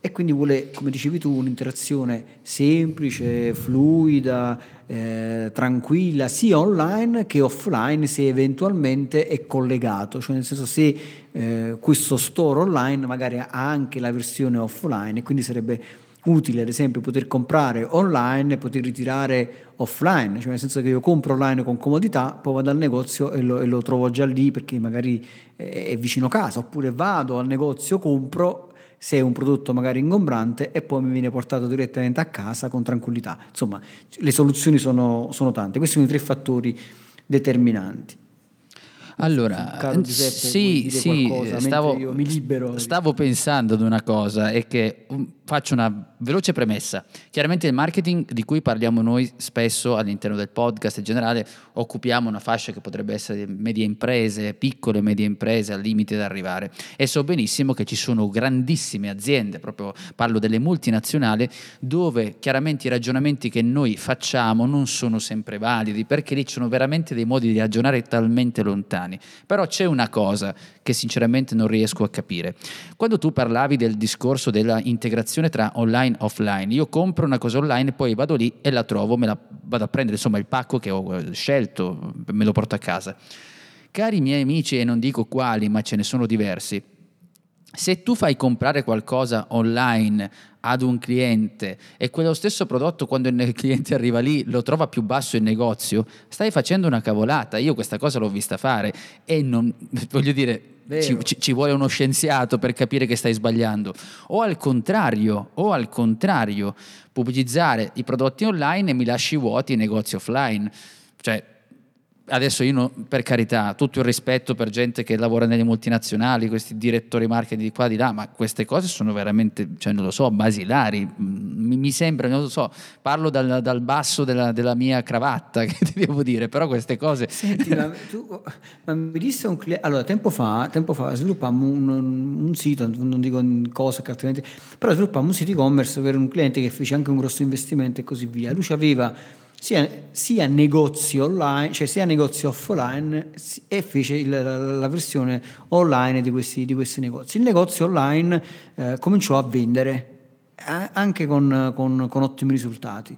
E quindi vuole, come dicevi tu, un'interazione semplice, fluida, eh, tranquilla, sia online che offline se eventualmente è collegato, cioè nel senso se eh, questo store online magari ha anche la versione offline e quindi sarebbe utile ad esempio poter comprare online e poter ritirare offline, cioè nel senso che io compro online con comodità, poi vado al negozio e lo, e lo trovo già lì perché magari è è vicino casa, oppure vado al negozio, compro se è un prodotto magari ingombrante e poi mi viene portato direttamente a casa con tranquillità. Insomma, le soluzioni sono, sono tante, questi sono i tre fattori determinanti. Allora, Caro Giuseppe, vuoi sì, sì, qualcosa stavo, mi libero? stavo pensando ad una cosa e che um, faccio una veloce premessa. Chiaramente il marketing di cui parliamo noi spesso all'interno del podcast in generale occupiamo una fascia che potrebbe essere medie imprese, piccole e medie imprese al limite da arrivare e so benissimo che ci sono grandissime aziende, proprio parlo delle multinazionali, dove chiaramente i ragionamenti che noi facciamo non sono sempre validi perché lì ci sono veramente dei modi di ragionare talmente lontani. Però c'è una cosa che sinceramente non riesco a capire. Quando tu parlavi del discorso della integrazione tra online e offline, io compro una cosa online, poi vado lì e la trovo, me la vado a prendere insomma il pacco che ho eh, scelto, me lo porto a casa. Cari miei amici, e non dico quali, ma ce ne sono diversi, se tu fai comprare qualcosa online ad un cliente e quello stesso prodotto quando il cliente arriva lì lo trova più basso in negozio, stai facendo una cavolata. Io questa cosa l'ho vista fare e non voglio dire ci, ci, ci, vuole uno scienziato per capire che stai sbagliando. O al contrario, o al contrario, pubblicizzare i prodotti online e mi lasci vuoti i negozi offline. Cioè, adesso io no, per carità, tutto il rispetto per gente che lavora nelle multinazionali, questi direttori marketing di qua di là, ma queste cose sono veramente, cioè non lo so, basilari. Mm, mi, mi sembra, non lo so, parlo dal, dal basso della, della, mia cravatta, che ti devo dire, però queste cose... Senti, ma, tu, ma mi disse un cliente, allora tempo fa, tempo fa sviluppammo un, un, sito, non dico cosa però sviluppammo un sito e-commerce per un cliente che fece anche un grosso investimento e così via. Lui aveva sia, sia, negozi online, cioè sia negozi offline e fece il, la, la, versione online di questi, di questi, negozi. Il negozio online eh, cominciò a vendere eh, anche con, con, con, ottimi risultati.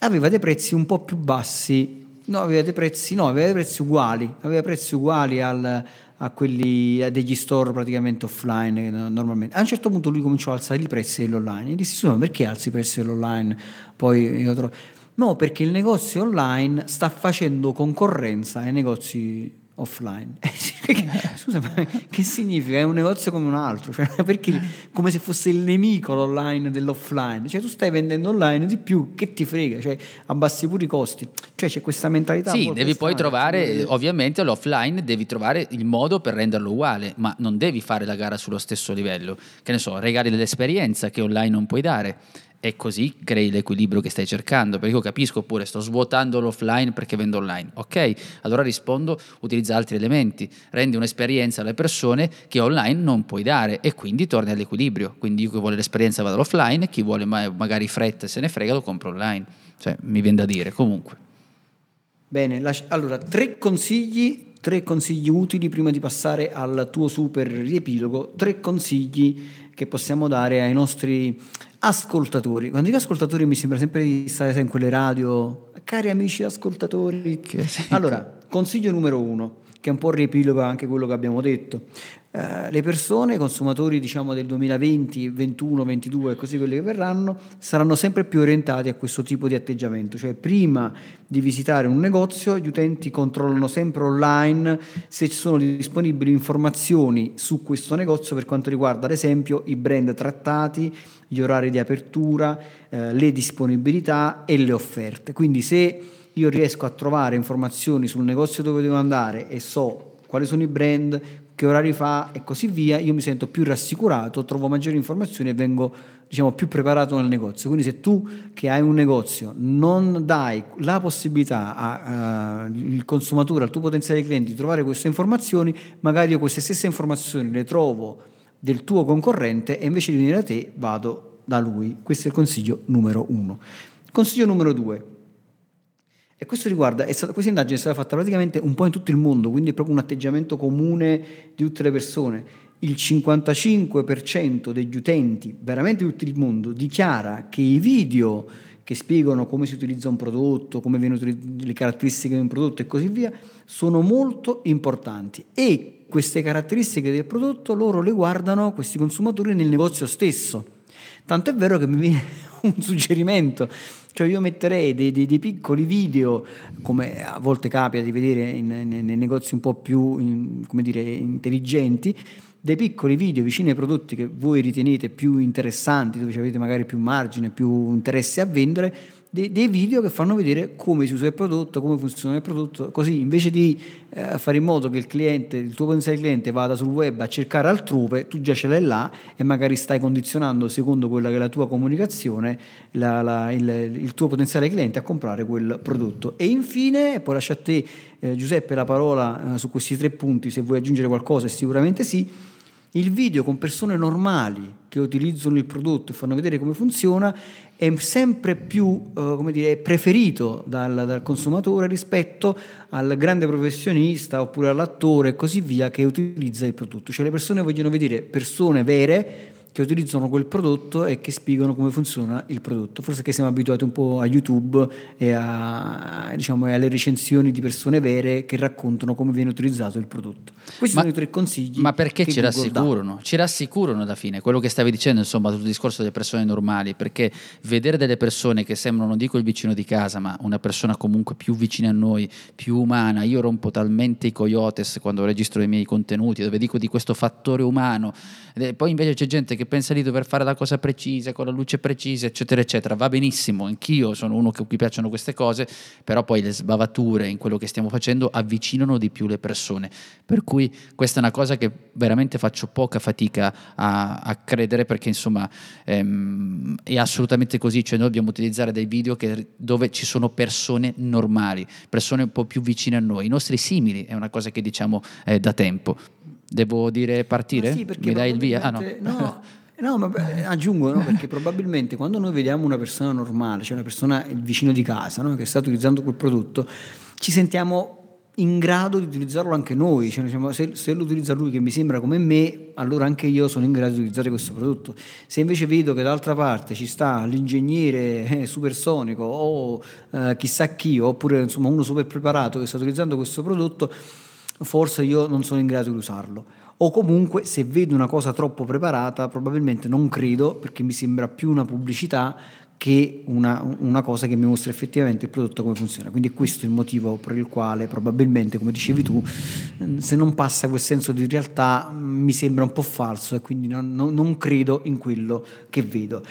Aveva dei prezzi un po' più bassi, no, aveva dei prezzi, no, aveva dei prezzi uguali, aveva prezzi uguali al, a quelli a degli store praticamente offline normalmente. A un certo punto lui cominciò a alzare i prezzi dell'online e disse: Ma perché alzi i prezzi dell'online? Poi io trovo No, perché il negozio online sta facendo concorrenza ai negozi offline. Scusa, ma che significa? È un negozio come un altro, cioè, perché come se fosse il nemico l'online dell'offline. Cioè, tu stai vendendo online di più, che ti frega, cioè, abbassi pure i costi. Cioè, c'è questa mentalità. Sì, devi poi trovare, ovviamente l'offline devi trovare il modo per renderlo uguale, ma non devi fare la gara sullo stesso livello. Che ne so, regali dell'esperienza che online non puoi dare e così crei l'equilibrio che stai cercando. Perché io capisco, oppure sto svuotando l'offline perché vendo online. Ok, allora rispondo, utilizza altri elementi, rendi un'esperienza alle persone che online non puoi dare e quindi torni all'equilibrio. Quindi che vuole l'esperienza vado all'offline, chi vuole magari fretta e se ne frega lo compro online. Cioè, mi viene da dire, comunque. Bene, allora tre consigli, tre consigli utili prima di passare al tuo super riepilogo, tre consigli che possiamo dare ai nostri ascoltatori. Quando dico ascoltatori mi sembra sempre di stare in quelle radio, cari amici ascoltatori. Allora, consiglio numero uno, che è un po' riepiloga anche quello che abbiamo detto. Eh, le persone, i consumatori diciamo del 2020, 21, 22 e così quelli che verranno, saranno sempre più orientati a questo tipo di atteggiamento, cioè prima di visitare un negozio gli utenti controllano sempre online se ci sono disponibili informazioni su questo negozio per quanto riguarda ad esempio i brand trattati, gli orari di apertura, eh, le disponibilità e le offerte. Quindi se io riesco a trovare informazioni sul negozio dove devo andare e so quali sono i brand, che orari fa e così via, io mi sento più rassicurato, trovo maggiori informazioni e vengo diciamo, più preparato nel negozio. Quindi se tu che hai un negozio non dai la possibilità al consumatore, al tuo potenziale cliente di trovare queste informazioni, magari io queste stesse informazioni le trovo del tuo concorrente e invece di venire da te vado da lui. Questo è il consiglio numero uno. Consiglio numero due e questo riguarda, stata, questa indagine è stata fatta praticamente un po' in tutto il mondo, quindi è proprio un atteggiamento comune di tutte le persone. Il 55% degli utenti, veramente di tutto il mondo, dichiara che i video che spiegano come si utilizza un prodotto, come vengono le caratteristiche di un prodotto e così via, sono molto importanti. E queste caratteristiche del prodotto loro le guardano, questi consumatori, nel negozio stesso. Tanto è vero che mi viene un suggerimento cioè io metterei dei, dei, dei, piccoli video, come a volte capita di vedere in, in, nei negozi un po' più in, dire, intelligenti, dei piccoli video vicini ai prodotti che voi ritenete più interessanti, dove avete magari più margine, più interesse a vendere, dei, dei, video che fanno vedere come si usa il prodotto, come funziona il prodotto, così invece di eh, fare in modo che il cliente, il tuo potenziale cliente vada sul web a cercare altrove, tu già ce l'hai là e magari stai condizionando secondo quella che è la tua comunicazione la, la, il, il, tuo potenziale cliente a comprare quel prodotto. E infine, poi lascio a te eh, Giuseppe la parola eh, su questi tre punti, se vuoi aggiungere qualcosa sicuramente sì, il video con persone normali che utilizzano il prodotto e fanno vedere come funziona è sempre più eh, dire, preferito dal, dal, consumatore rispetto al grande professionista oppure all'attore e così via che utilizza il prodotto. Cioè le persone vogliono vedere persone vere che utilizzano quel prodotto e che spiegano come funziona il prodotto. Forse che siamo abituati un po' a YouTube e, a, diciamo, alle recensioni di persone vere che raccontano come viene utilizzato il prodotto. Questi Ma- sono i tre consigli. Ma perché ci Google dà. rassicurano? Ci rassicurano alla fine, quello che stavi dicendo, insomma, sul discorso delle persone normali, perché vedere delle persone che sembrano, non dico il vicino di casa, ma una persona comunque più vicina a noi, più umana, io rompo talmente i coyotes quando registro i miei contenuti, dove dico di questo fattore umano, e poi invece c'è gente che pensa di dover fare la cosa precisa, con la luce precisa, eccetera, eccetera, va benissimo, anch'io sono uno che a cui piacciono queste cose, però poi le sbavature in quello che stiamo facendo avvicinano di più le persone, per cui questa è una cosa che veramente faccio poca fatica a, a credere perché insomma ehm, è assolutamente così, cioè noi dobbiamo utilizzare dei video che- dove ci sono persone normali, persone un po' più vicine a noi, i nostri simili, è una cosa che diciamo eh, da tempo. Devo dire partire? Sì, perché Mi dai il via? Ah no. no. No, ma aggiungo, no, perché probabilmente quando noi vediamo una persona normale, cioè una persona, il vicino di casa, no, che sta utilizzando quel prodotto, ci sentiamo in grado di utilizzarlo anche noi, cioè, diciamo, se, se lo utilizza lui che mi sembra come me, allora anche io sono in grado di utilizzare questo prodotto. Se invece vedo che dall'altra parte ci sta l'ingegnere eh, supersonico o eh, chissà chi, oppure insomma uno super preparato che sta utilizzando questo prodotto, forse io non sono in grado di usarlo. O comunque se vedo una cosa troppo preparata, probabilmente non credo perché mi sembra più una pubblicità che una, una cosa che mi mostra effettivamente il prodotto come funziona. Quindi questo è il motivo per il quale probabilmente, come dicevi tu, se non passa quel senso di realtà mi sembra un po' falso e quindi non- non credo in quello che vedo.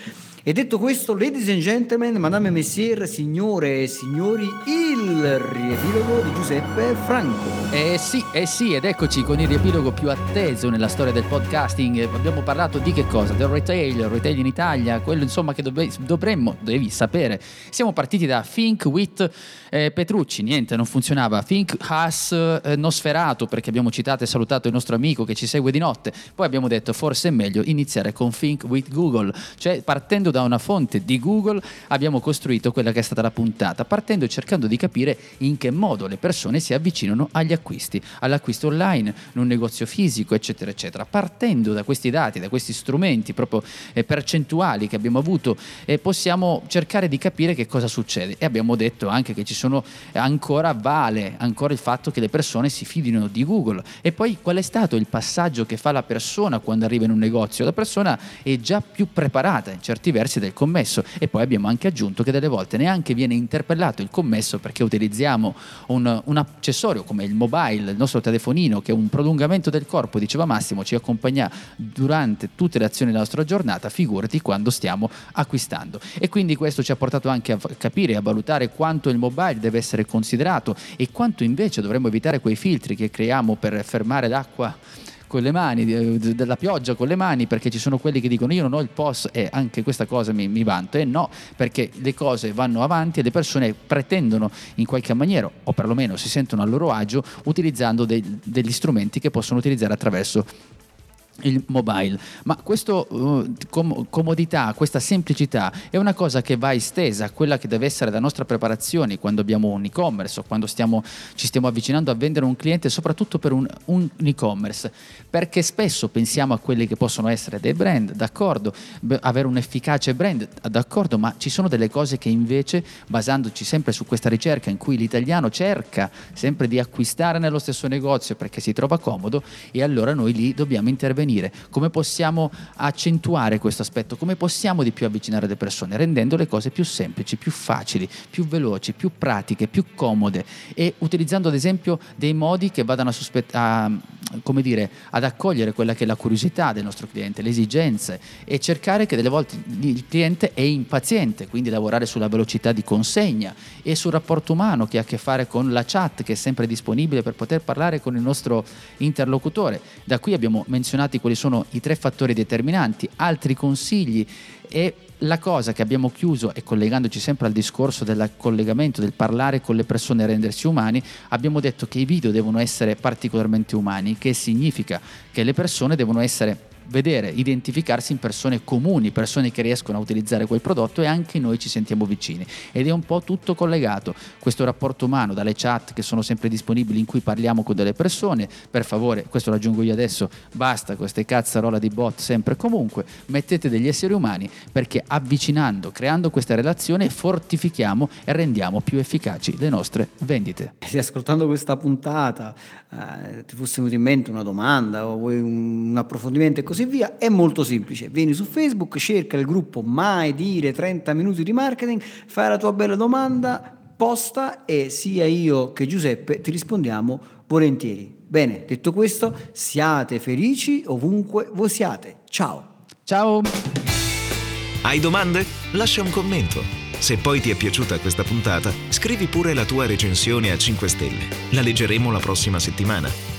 E detto questo, ladies and gentlemen, madame e messieurs, signore e signori, il riepilogo di Giuseppe Franco. Eh sì, eh sì, ed eccoci con il riepilogo più atteso nella storia del podcasting. Abbiamo parlato di che cosa? Del retail, il retail in Italia, quello insomma che dove- dovremmo, devi sapere. Siamo partiti da Think with eh, Petrucci, niente, non funzionava. Think has eh, Nosferato, perché abbiamo citato e salutato il nostro amico che ci segue di notte. Poi abbiamo detto forse è meglio iniziare con Think with Google, cioè partendo da una fonte di Google abbiamo costruito quella che è stata la puntata, partendo e cercando di capire in che modo le persone si avvicinano agli acquisti, all'acquisto online, in un negozio fisico, eccetera, eccetera. Partendo da questi dati, da questi strumenti proprio eh, percentuali che abbiamo avuto, eh, possiamo cercare di capire che cosa succede. E abbiamo detto anche che ci sono eh, ancora vale ancora il fatto che le persone si fidino di Google. E poi qual è stato il passaggio che fa la persona quando arriva in un negozio? La persona è già più preparata in certi versi del commesso e poi abbiamo anche aggiunto che delle volte neanche viene interpellato il commesso perché utilizziamo un, un accessorio come il mobile, il nostro telefonino che è un prolungamento del corpo, diceva Massimo, ci accompagna durante tutte le azioni della nostra giornata, figurati quando stiamo acquistando. E quindi questo ci ha portato anche a capire e a valutare quanto il mobile deve essere considerato e quanto invece dovremmo evitare quei filtri che creiamo per fermare l'acqua con le mani, eh, della pioggia con le mani, perché ci sono quelli che dicono io non ho il POS e anche questa cosa mi, mi vanto. E no, perché le cose vanno avanti e le persone pretendono in qualche maniera, o perlomeno si sentono a loro agio, utilizzando dei- degli strumenti che possono utilizzare attraverso il mobile, ma questa comodità, questa semplicità è una cosa che va estesa a quella che deve essere la nostra preparazione quando abbiamo un e-commerce o quando stiamo, ci stiamo avvicinando a vendere un cliente, soprattutto per un, un e-commerce, perché spesso pensiamo a quelli che possono essere dei brand, d'accordo, beh, avere un efficace brand, d'accordo, ma ci sono delle cose che invece, basandoci sempre su questa ricerca in cui l'italiano cerca sempre di acquistare nello stesso negozio perché si trova comodo, e allora noi lì dobbiamo intervenire. Come possiamo accentuare questo aspetto? Come possiamo di più avvicinare le persone? Rendendo le cose più semplici, più facili, più veloci, più pratiche, più comode e utilizzando ad esempio dei modi che vadano a, sospet- a, dire, ad accogliere quella che è la curiosità del nostro cliente, le esigenze e cercare che delle volte il cliente è impaziente, quindi lavorare sulla velocità di consegna e sul rapporto umano che ha a che fare con la chat che è sempre disponibile per poter parlare con il nostro interlocutore. Da qui abbiamo menzionati quali sono i tre fattori determinanti, altri consigli e la cosa che abbiamo chiuso e collegandoci sempre al discorso del collegamento, del parlare con le persone e rendersi umani, abbiamo detto che i video devono essere particolarmente umani, che significa che le persone devono essere vedere, identificarsi in persone comuni, persone che riescono a utilizzare quel prodotto e anche noi ci sentiamo vicini. Ed è un po' tutto collegato, questo rapporto umano, dalle chat che sono sempre disponibili in cui parliamo con delle persone, per favore, questo lo aggiungo io adesso, basta queste cazzarola di bot sempre e comunque, mettete degli esseri umani perché avvicinando, creando questa relazione fortifichiamo e rendiamo più efficaci le nostre vendite. Se ascoltando questa puntata eh, ti fosse venuta in mente una domanda o vuoi un approfondimento e così via, è molto semplice. Vieni su Facebook, cerca il gruppo Mai dire 30 minuti di marketing, fai la tua bella domanda, posta e sia io che Giuseppe ti rispondiamo volentieri. Bene, detto questo, siate felici ovunque voi siate. Ciao. Ciao. Hai domande? Lascia un commento. Se poi ti è piaciuta questa puntata, scrivi pure la tua recensione a 5 stelle. La leggeremo la prossima settimana.